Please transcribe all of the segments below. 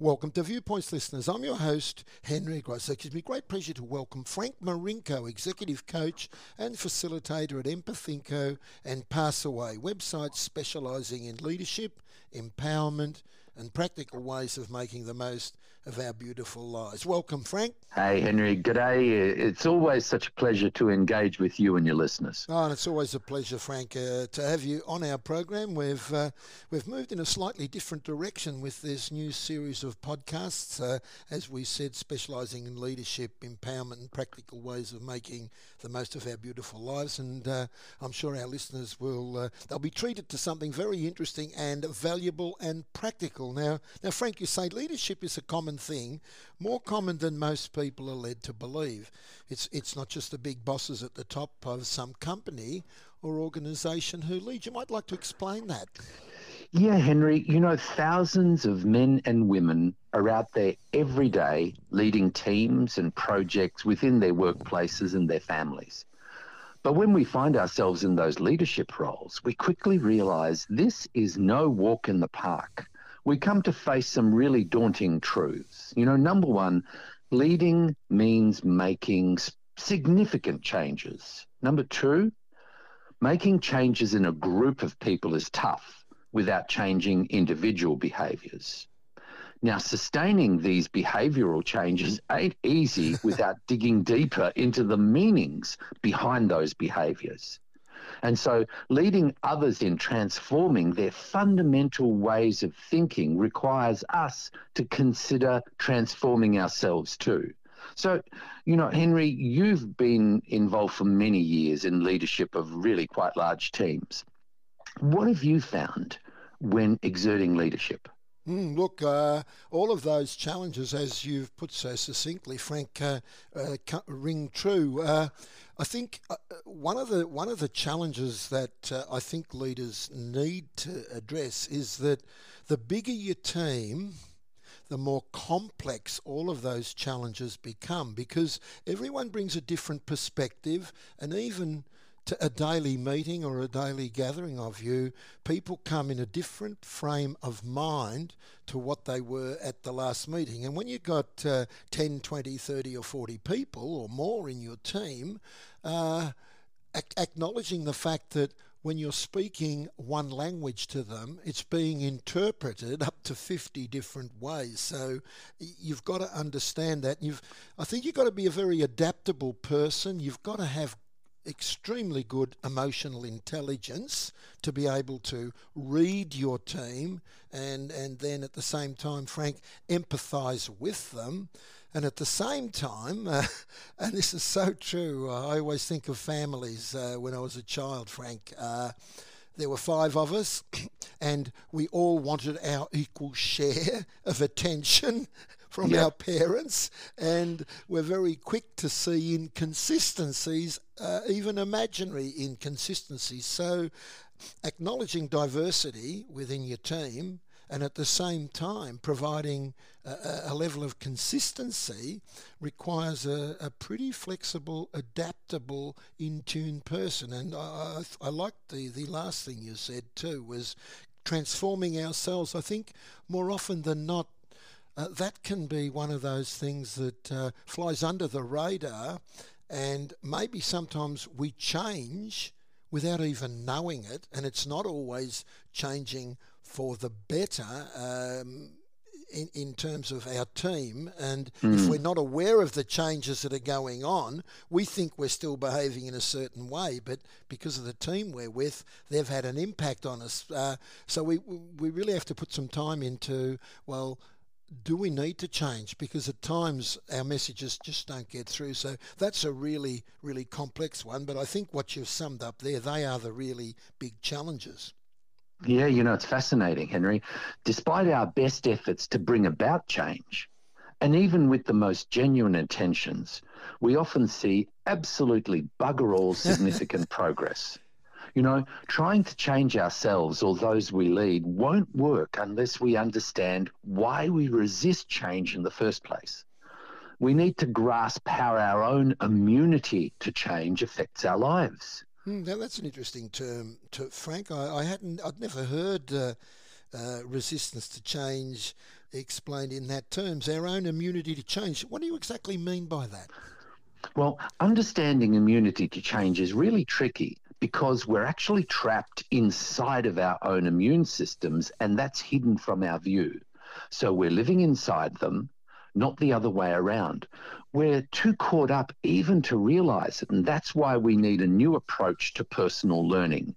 Welcome to Viewpoints, listeners. I'm your host, Henry Gross. It gives me great pleasure to welcome Frank Marinko, Executive Coach and Facilitator at Empathinko and Passaway, websites specialising in leadership, empowerment, and practical ways of making the most of our beautiful lives. Welcome, Frank. Hey, Henry. G'day. It's always such a pleasure to engage with you and your listeners. Oh, and it's always a pleasure, Frank, uh, to have you on our program. We've uh, we've moved in a slightly different direction with this new series of podcasts, uh, as we said, specialising in leadership, empowerment, and practical ways of making the most of our beautiful lives. And uh, I'm sure our listeners will uh, they'll be treated to something very interesting and valuable and practical. Now, now, Frank, you say leadership is a common thing, more common than most people are led to believe. It's, it's not just the big bosses at the top of some company or organisation who lead. You might like to explain that. Yeah, Henry, you know, thousands of men and women are out there every day leading teams and projects within their workplaces and their families. But when we find ourselves in those leadership roles, we quickly realize this is no walk in the park we come to face some really daunting truths. You know, number one, leading means making significant changes. Number two, making changes in a group of people is tough without changing individual behaviors. Now, sustaining these behavioral changes ain't easy without digging deeper into the meanings behind those behaviors. And so leading others in transforming their fundamental ways of thinking requires us to consider transforming ourselves too. So, you know, Henry, you've been involved for many years in leadership of really quite large teams. What have you found when exerting leadership? Mm, look, uh, all of those challenges, as you've put so succinctly, Frank, uh, uh, ring true. Uh, I think uh, one of the one of the challenges that uh, I think leaders need to address is that the bigger your team, the more complex all of those challenges become because everyone brings a different perspective and even to a daily meeting or a daily gathering of you, people come in a different frame of mind to what they were at the last meeting. And when you've got uh, 10, 20, 30, or 40 people or more in your team, uh, acknowledging the fact that when you're speaking one language to them, it's being interpreted up to 50 different ways. So you've got to understand that. You've, I think you've got to be a very adaptable person. You've got to have extremely good emotional intelligence to be able to read your team and and then at the same time frank empathize with them. And at the same time uh, and this is so true i always think of families uh, when i was a child frank uh, there were five of us, and we all wanted our equal share of attention from yep. our parents, and we're very quick to see inconsistencies, uh, even imaginary inconsistencies. So, acknowledging diversity within your team and at the same time providing a, a level of consistency requires a, a, pretty flexible, adaptable, in tune person. And I, I, I like the, the last thing you said too was transforming ourselves. I think more often than not, uh, that can be one of those things that uh, flies under the radar, and maybe sometimes we change without even knowing it, and it's not always changing for the better. Um, in, in terms of our team, and mm. if we're not aware of the changes that are going on, we think we're still behaving in a certain way, but because of the team we're with, they've had an impact on us. Uh, so we we really have to put some time into well do we need to change? Because at times our messages just don't get through. So that's a really, really complex one. But I think what you've summed up there, they are the really big challenges. Yeah, you know, it's fascinating, Henry. Despite our best efforts to bring about change, and even with the most genuine intentions, we often see absolutely bugger all significant progress. You know, trying to change ourselves or those we lead won't work unless we understand why we resist change in the first place. We need to grasp how our own immunity to change affects our lives. Mm, that's an interesting term, to, Frank. I, I, hadn't, I'd never heard uh, uh, resistance to change explained in that terms, our own immunity to change. What do you exactly mean by that? Well, understanding immunity to change is really tricky because we're actually trapped inside of our own immune systems and that's hidden from our view. So we're living inside them, not the other way around. We're too caught up even to realize it. And that's why we need a new approach to personal learning.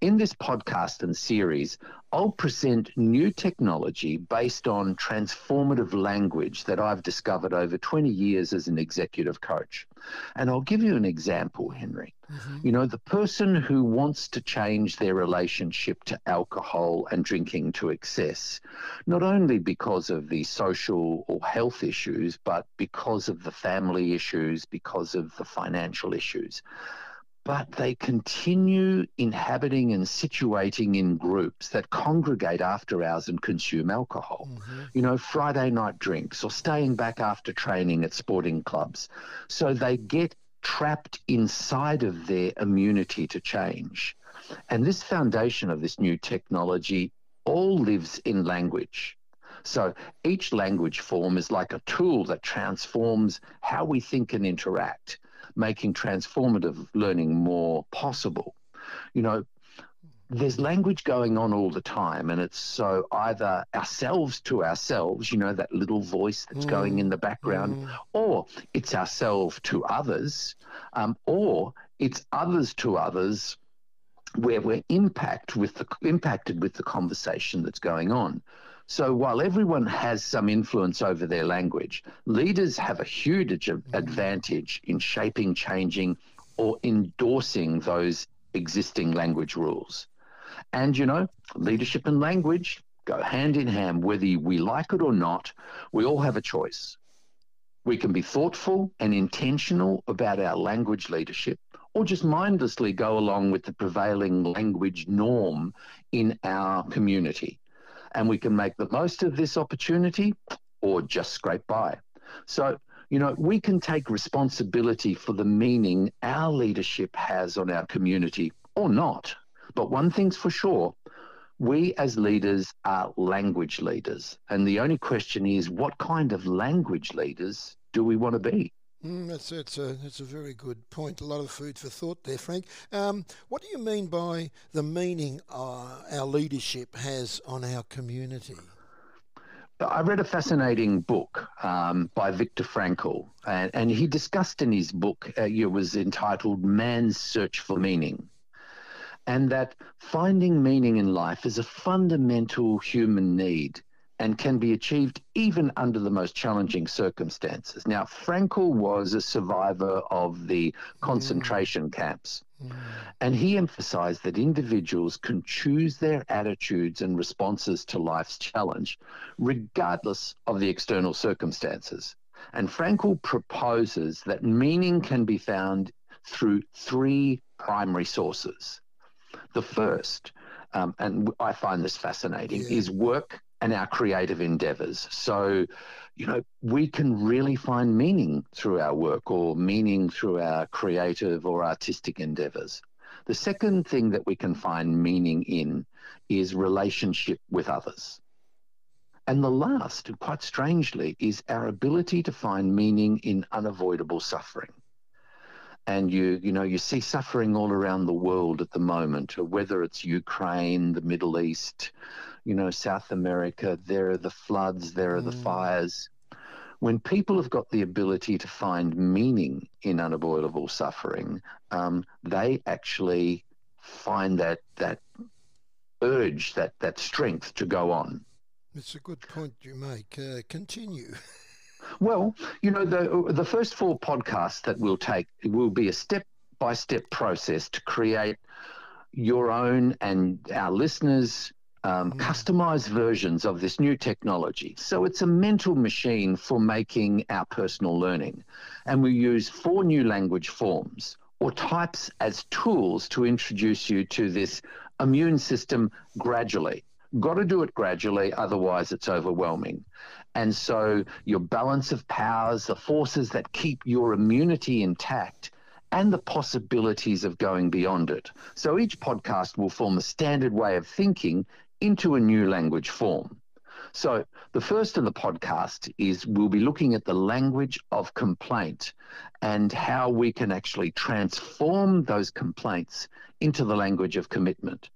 In this podcast and series, I'll present new technology based on transformative language that I've discovered over 20 years as an executive coach. And I'll give you an example, Henry. Mm-hmm. You know, the person who wants to change their relationship to alcohol and drinking to excess, not only because of the social or health issues, but because of the family issues, because of the financial issues but they continue inhabiting and situating in groups that congregate after hours and consume alcohol. Mm-hmm. You know, Friday night drinks or staying back after training at sporting clubs. So they get trapped inside of their immunity to change. And this foundation of this new technology all lives in language. So each language form is like a tool that transforms how we think and interact making transformative learning more possible. You know, there's language going on all the time, and it's so either ourselves to ourselves, you know, that little voice that's mm. going in the background, mm. or it's ourselves to others, um, or it's others to others where we're impact with the, impacted with the conversation that's going on. So while everyone has some influence over their language, leaders have a huge mm-hmm. advantage in shaping, changing, or endorsing those existing language rules. And, you know, leadership and language go hand in hand, whether we like it or not, we all have a choice. We can be thoughtful and intentional about our language leadership, or just mindlessly go along with the prevailing language norm in our community and we can make the most of this opportunity or just scrape by. So, you know, we can take responsibility for the meaning our leadership has on our community or not. But one thing's for sure we as leaders are language leaders. And the only question is what kind of language leaders do we want to be? Mm, that's that's a that's a very good point. A lot of food for thought there, Frank. Um, what do you mean by the meaning uh, our leadership has on our community? I read a fascinating book um, by Viktor Frankl, and, and, he discussed in his book, uh, it was entitled Man's Search for Meaning, and that finding meaning in life is a fundamental human need and can be achieved even under the most challenging circumstances. Now, Frankl was a survivor of the concentration mm. camps, mm. and he emphasized that individuals can choose their attitudes and responses to life's challenge, regardless of the external circumstances. And Frankl proposes that meaning can be found through three primary sources. The first, um, and I find this fascinating, yeah. is work and our creative endeavors. So, you know, we can really find meaning through our work or meaning through our creative or artistic endeavors. The second thing that we can find meaning in is relationship with others. And the last, quite strangely, is our ability to find meaning in unavoidable suffering. And you, you know, you see suffering all around the world at the moment, whether it's Ukraine, the Middle East, you know, South America, there are the floods, there are mm. the fires. When people have got the ability to find meaning in unavoidable suffering, um, they actually find that that urge, that that strength to go on. It's a good point you make. Uh, continue. well, you know, the the first four podcasts that we'll take will be a step by step process to create your own and our listeners um, mm. customized versions of this new technology. So it's a mental machine for making our personal learning. And we use four new language forms or types as tools to introduce you to this immune system gradually. Got to do it gradually, otherwise, it's overwhelming. And so, your balance of powers, the forces that keep your immunity intact, and the possibilities of going beyond it. So each podcast will form a standard way of thinking into a new language form. So, the first of the podcast is we'll be looking at the language of complaint and how we can actually transform those complaints into the language of commitment.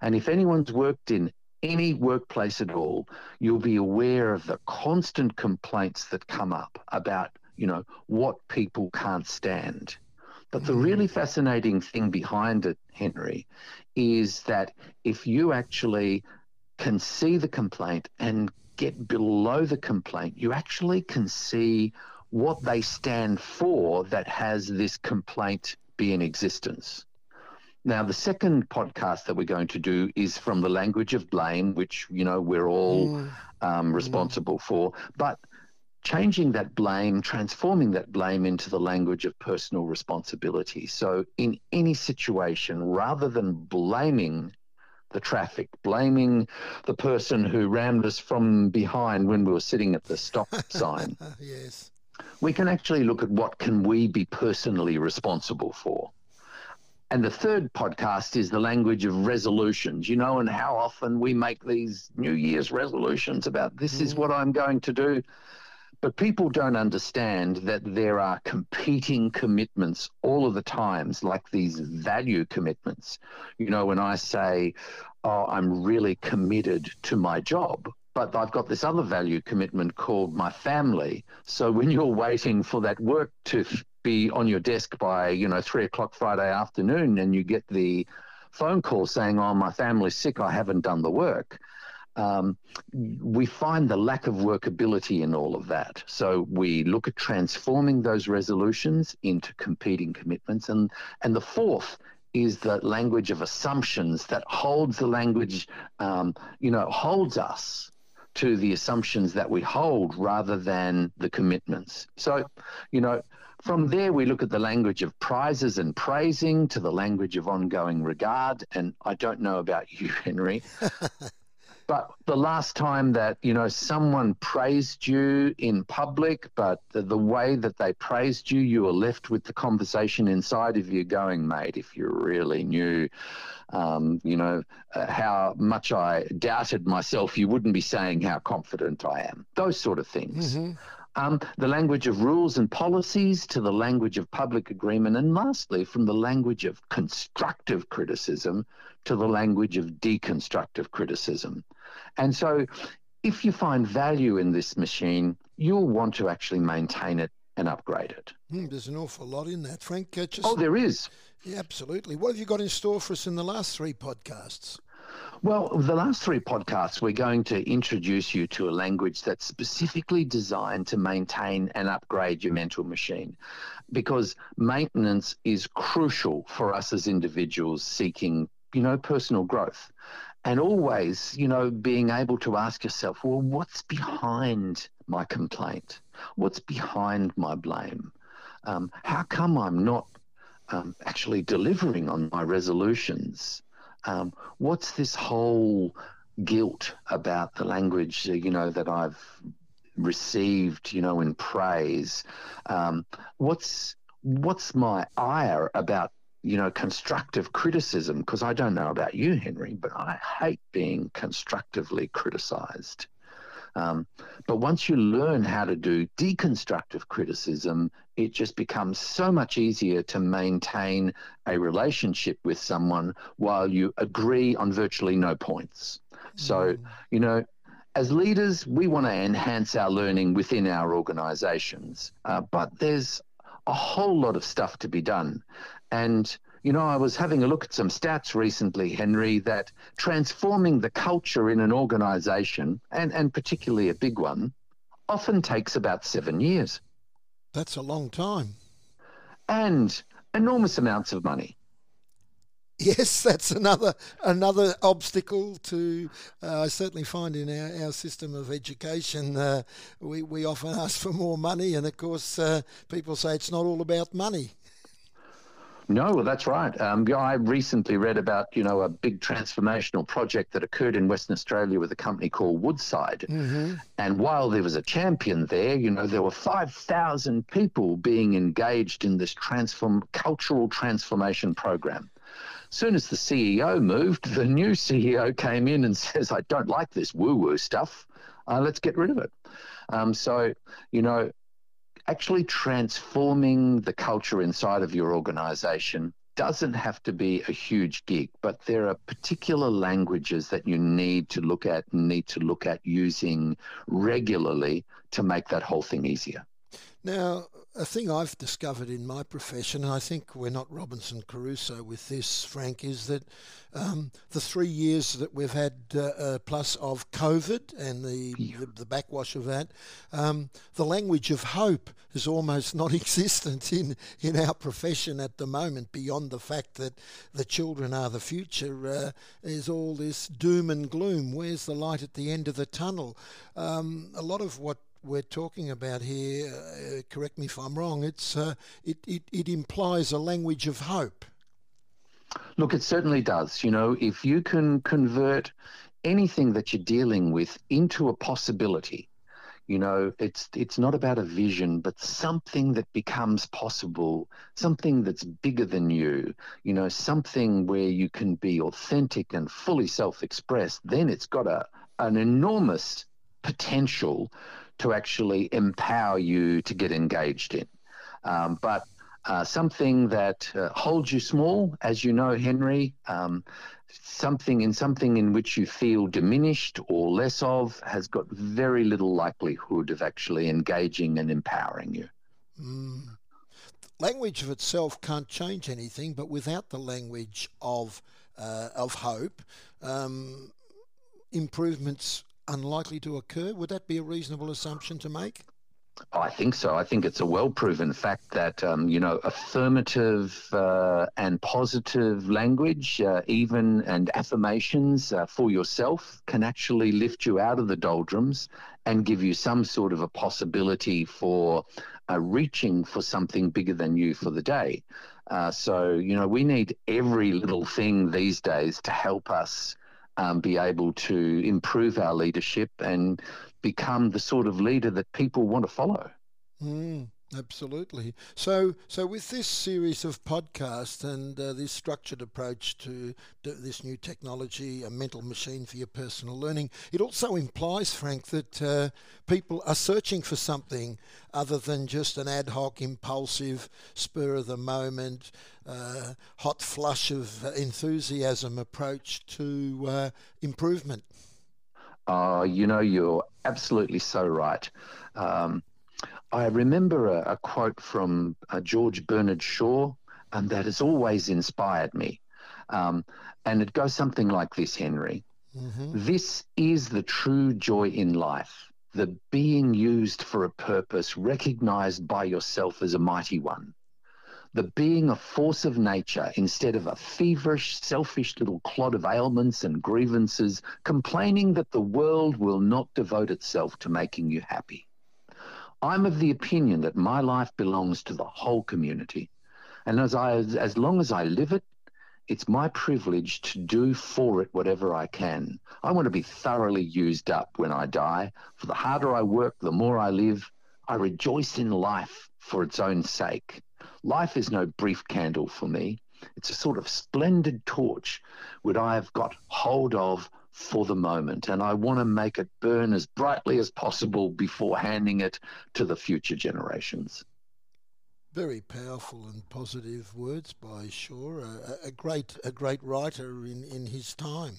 And if anyone's worked in any workplace at all, you'll be aware of the constant complaints that come up about, you know, what people can't stand. But the really fascinating thing behind it, Henry, is that if you actually can see the complaint and get below the complaint, you actually can see what they stand for that has this complaint be in existence. Now, the second podcast that we're going to do is from the language of blame, which, you know, we're all mm. um, responsible mm. for, but changing that blame, transforming that blame into the language of personal responsibility. So, in any situation, rather than blaming the traffic, blaming the person who rammed us from behind when we were sitting at the stop sign. yes. We can actually look at what can we be personally responsible for. And the third podcast is the language of resolutions, you know, and how often we make these New Year's resolutions about this mm. is what I'm going to do. But people don't understand that there are competing commitments all of the times, like these value commitments. You know, when I say, oh, I'm really committed to my job, but I've got this other value commitment called my family. So when you're waiting for that work to be on your desk by, you know, three o'clock Friday afternoon and you get the phone call saying, oh, my family's sick, I haven't done the work um, we find the lack of workability in all of that. So we look at transforming those resolutions into competing commitments. And, and the fourth is the language of assumptions that holds the language, um, you know, holds us to the assumptions that we hold rather than the commitments. So, you know, from there, we look at the language of prizes and praising to the language of ongoing regard. And I don't know about you, Henry, But the last time that, you know, someone praised you in public, but the, the, way that they praised you, you were left with the conversation inside of you going, mate, if you really knew, um, you know, uh, how much I doubted myself, you wouldn't be saying how confident I am. Those sort of things. Mm-hmm. Um, the language of rules and policies to the language of public agreement, and lastly, from the language of constructive criticism to the language of deconstructive criticism. And so, if you find value in this machine, you'll want to actually maintain it and upgrade it. Mm, there's an awful lot in that, Frank. Uh, just, oh, there is. Yeah, absolutely. What have you got in store for us in the last three podcasts? Well, the last three podcasts, we're going to introduce you to a language that's specifically designed to maintain and upgrade your mental machine because maintenance is crucial for us as individuals seeking, you know, personal growth and always, you know, being able to ask yourself, well, what's behind my complaint? What's behind my blame? Um, how come I'm not um, actually delivering on my resolutions? Um, what's this whole guilt about the language, you know, that I've received, you know, in praise? Um, what's what's my ire about you know, constructive criticism, because I don't know about you, Henry, but I hate being constructively criticized. Um, but once you learn how to do deconstructive criticism, it just becomes so much easier to maintain a relationship with someone while you agree on virtually no points. So, mm. you know, as leaders, we want to enhance our learning within our organizations, uh, but there's a whole lot of stuff to be done. And, you know, I was having a look at some stats recently, Henry, that transforming the culture in an organization, and, and particularly a big one, often takes about seven years. That's a long time. And enormous amounts of money. Yes, that's another another obstacle to uh, I certainly find in our, our system of education. Uh, we we often ask for more money, and of course, uh, people say it's not all about money. No, that's right. Um, I recently read about you know a big transformational project that occurred in Western Australia with a company called Woodside, mm-hmm. and while there was a champion there, you know there were five thousand people being engaged in this transform cultural transformation program. Soon as the CEO moved, the new CEO came in and says, "I don't like this woo-woo stuff. Uh, let's get rid of it. Um, so, you know, actually transforming the culture inside of your organization doesn't have to be a huge gig, but there are particular languages that you need to look at and need to look at using regularly to make that whole thing easier. Now, a thing I've discovered in my profession, and I think we're not Robinson Crusoe with this, Frank, is that um, the three years that we've had uh, uh, plus of COVID and the, the, the, backwash of that, um, the language of hope is almost non existent in, in our profession at the moment, beyond the fact that the children are the future. Uh, is all this doom and gloom. Where's the light at the end of the tunnel? Um, a lot of what we're talking about here, uh, correct me if I'm wrong, it's, uh, it, it, it implies a language of hope. Look, it certainly does. You know, if you can convert anything that you're dealing with into a possibility, you know, it's it's not about a vision, but something that becomes possible, something that's bigger than you, you know, something where you can be authentic and fully self-expressed, then it's got a an enormous potential to actually empower you to get engaged in. Um, but uh, something that uh, holds you small, as you know, Henry, um, something in something in which you feel diminished or less of, has got very little likelihood of actually engaging and empowering you. Mm. Language of itself can't change anything, but without the language of uh, of hope, um, improvements unlikely to occur. Would that be a reasonable assumption to make? I think so. I think it's a well proven fact that, um, you know, affirmative uh, and positive language, uh, even and affirmations uh, for yourself can actually lift you out of the doldrums and give you some sort of a possibility for uh, reaching for something bigger than you for the day. Uh, so, you know, we need every little thing these days to help us um, be able to improve our leadership and become the sort of leader that people want to follow. Mm. Absolutely. So, so with this series of podcasts and uh, this structured approach to this new technology, a mental machine for your personal learning, it also implies, Frank, that uh, people are searching for something other than just an ad hoc, impulsive, spur of the moment, uh, hot flush of enthusiasm approach to uh, improvement. Oh, you know, you're absolutely so right. Um, I remember a, a quote from uh, George Bernard Shaw, and that has always inspired me. Um, and it goes something like this, Henry. Mm-hmm. This is the true joy in life, the being used for a purpose recognized by yourself as a mighty one. The being a force of nature instead of a feverish, selfish little clod of ailments and grievances, complaining that the world will not devote itself to making you happy. I'm of the opinion that my life belongs to the whole community. And as, I, as long as I live it, it's my privilege to do for it whatever I can. I want to be thoroughly used up when I die. For the harder I work, the more I live. I rejoice in life for its own sake. Life is no brief candle for me. It's a sort of splendid torch which I have got hold of for the moment, and I want to make it burn as brightly as possible before handing it to the future generations. Very powerful and positive words by Shaw, a, a great a great writer in, in his time.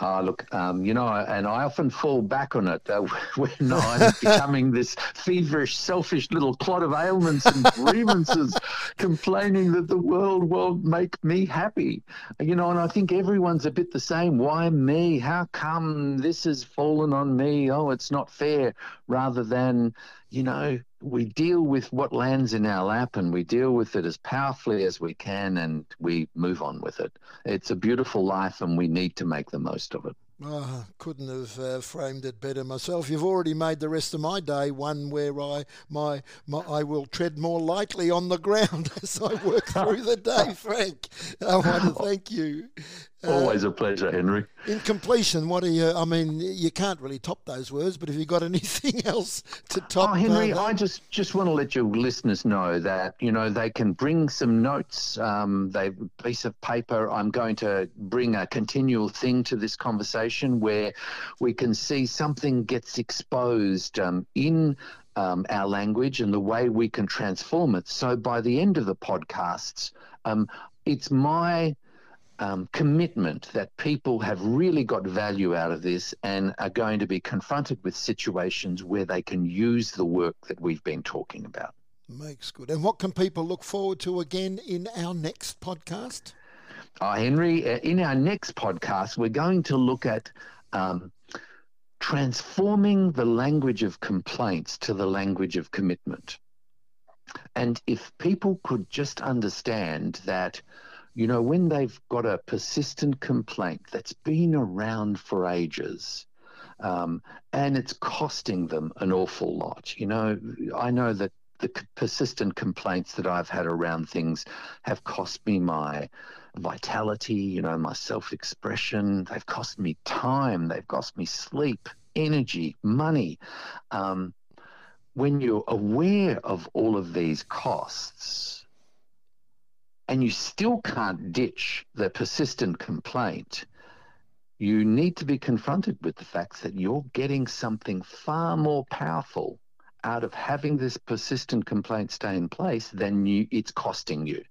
Ah, look, um, you know, and I often fall back on it uh, when I'm becoming this feverish, selfish little clot of ailments and grievances, complaining that the world won't make me happy. You know, and I think everyone's a bit the same. Why me? How come this has fallen on me? Oh, it's not fair. Rather than, you know, we deal with what lands in our lap and we deal with it as powerfully as we can and we move on with it. It's a beautiful life and we need to make the most of it. Oh, couldn't have uh, framed it better myself. You've already made the rest of my day one where I my, my I will tread more lightly on the ground as I work through the day, Frank. I want to thank you. Always a pleasure, Henry. In completion, what are you? I mean, you can't really top those words, but have you got anything else to top? Oh, Henry, uh, I just just want to let your listeners know that you know they can bring some notes. Um, they piece of paper. I'm going to bring a continual thing to this conversation where we can see something gets exposed um, in um, our language and the way we can transform it. So by the end of the podcasts, um, it's my um, commitment that people have really got value out of this and are going to be confronted with situations where they can use the work that we've been talking about. Makes good. And what can people look forward to again in our next podcast? Oh, Henry, uh, in our next podcast, we're going to look at um, transforming the language of complaints to the language of commitment. And if people could just understand that you know, when they've got a persistent complaint that's been around for ages, um, and it's costing them an awful lot. You know, I know that the persistent complaints that I've had around things have cost me my vitality, you know, my self expression. They've cost me time. They've cost me sleep, energy, money. Um, when you're aware of all of these costs, and you still can't ditch the persistent complaint, you need to be confronted with the fact that you're getting something far more powerful out of having this persistent complaint stay in place than you, it's costing you.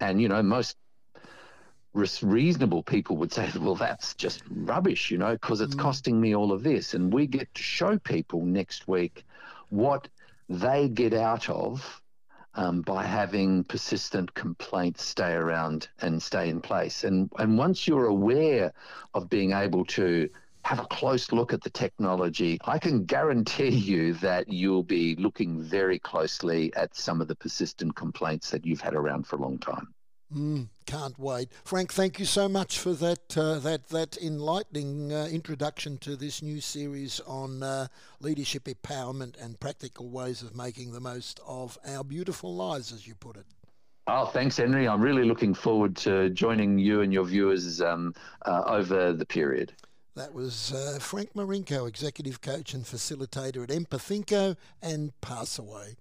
And, you know, most reasonable people would say, well, that's just rubbish, you know, because it's mm. costing me all of this. And we get to show people next week what they get out of um, by having persistent complaints stay around and stay in place. And, and once you're aware of being able to have a close look at the technology, I can guarantee you that you'll be looking very closely at some of the persistent complaints that you've had around for a long time. Mm, can't wait, Frank. Thank you so much for that uh, that that enlightening uh, introduction to this new series on uh, leadership empowerment and practical ways of making the most of our beautiful lives, as you put it. Oh, thanks, Henry. I'm really looking forward to joining you and your viewers um, uh, over the period. That was uh, Frank Marinko, executive coach and facilitator at Empathinko and Passaway.